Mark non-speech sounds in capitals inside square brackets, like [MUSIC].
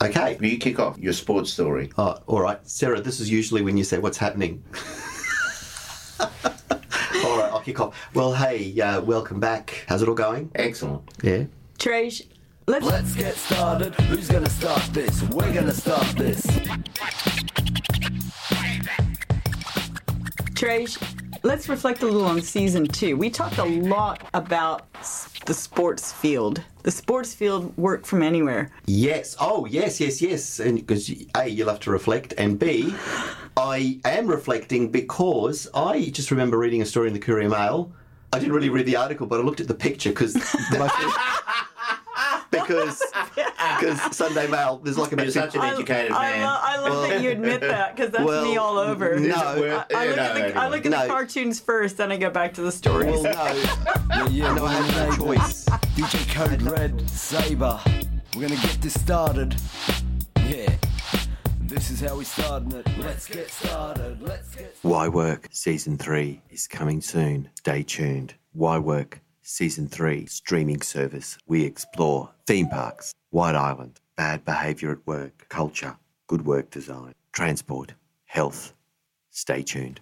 Okay. You kick off your sports story. Oh, all right. Sarah, this is usually when you say what's happening. [LAUGHS] all right, I'll kick off. Well, hey, uh, welcome back. How's it all going? Excellent. Yeah. Trish, let's Let's get started. Who's gonna start this? We're gonna start this. Trish, let's reflect a little on season two. We talked a lot about the sports field. The sports field work from anywhere. Yes. Oh, yes, yes, yes. And because A, you'll have to reflect, and B, I am reflecting because I just remember reading a story in the Courier Mail. I didn't really read the article, but I looked at the picture [LAUGHS] [LAUGHS] because because because Sunday Mail there's like a You're such an educated I, man. lo- I love Well- that you admit that because that's well, me all over. no. I, I look no, at the, I look at No. the cartoons first, then I go back to the stories. well, no, Yeah, [LAUGHS] yeah, no, I we're had no choice. DJ Code Red, Saber. We're gonna get this started. Yeah. This is how we starting it. Let's get started. Let's get Why Work Season 3 is coming soon. Stay tuned. Why Work Season 3 streaming service. We explore theme parks, White Island, bad behaviour at work, culture, good work design, transport, health. Stay tuned.